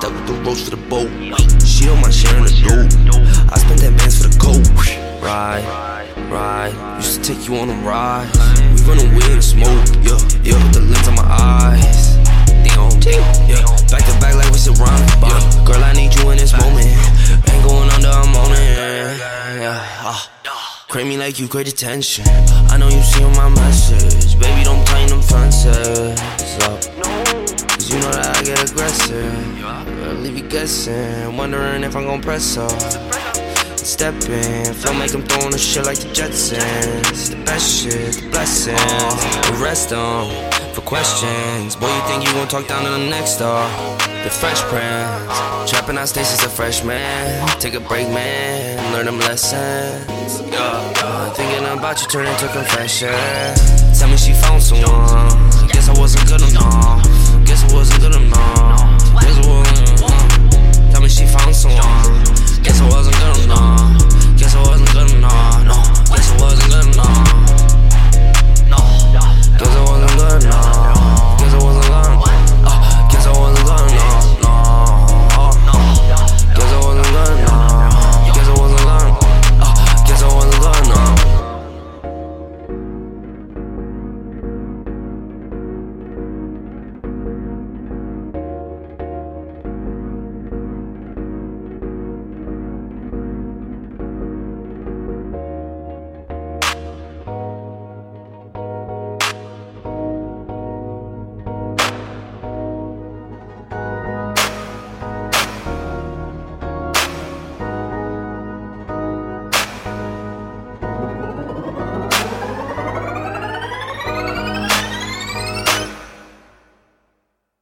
Stuck with the ropes for the boat. She on my mind in the dope. I spent that bands for the coat. Ride, ride. Used to take you on a ride. We run away in the smoke. Yeah, yeah. The lens on my eyes. They on tape. yeah. Back to back like we surrounded. Yeah. Girl, I need you in this moment. Ain't going under, I'm on it. Yeah. Uh. Crave me like you, great attention. I know you see my message. Baby, don't leave you guessing. Wondering if I'm gon' press up. Step in, feel like I'm throwing shit like the Jetsons. The best shit, the blessings. The rest on for questions. Boy, you think you gon' talk down to the next door? The Fresh Prince, trapping out states as a freshman. Take a break, man, learn them lessons. Yeah. thinking about you turning to confession. Tell me she found someone. Guess I wasn't good enough.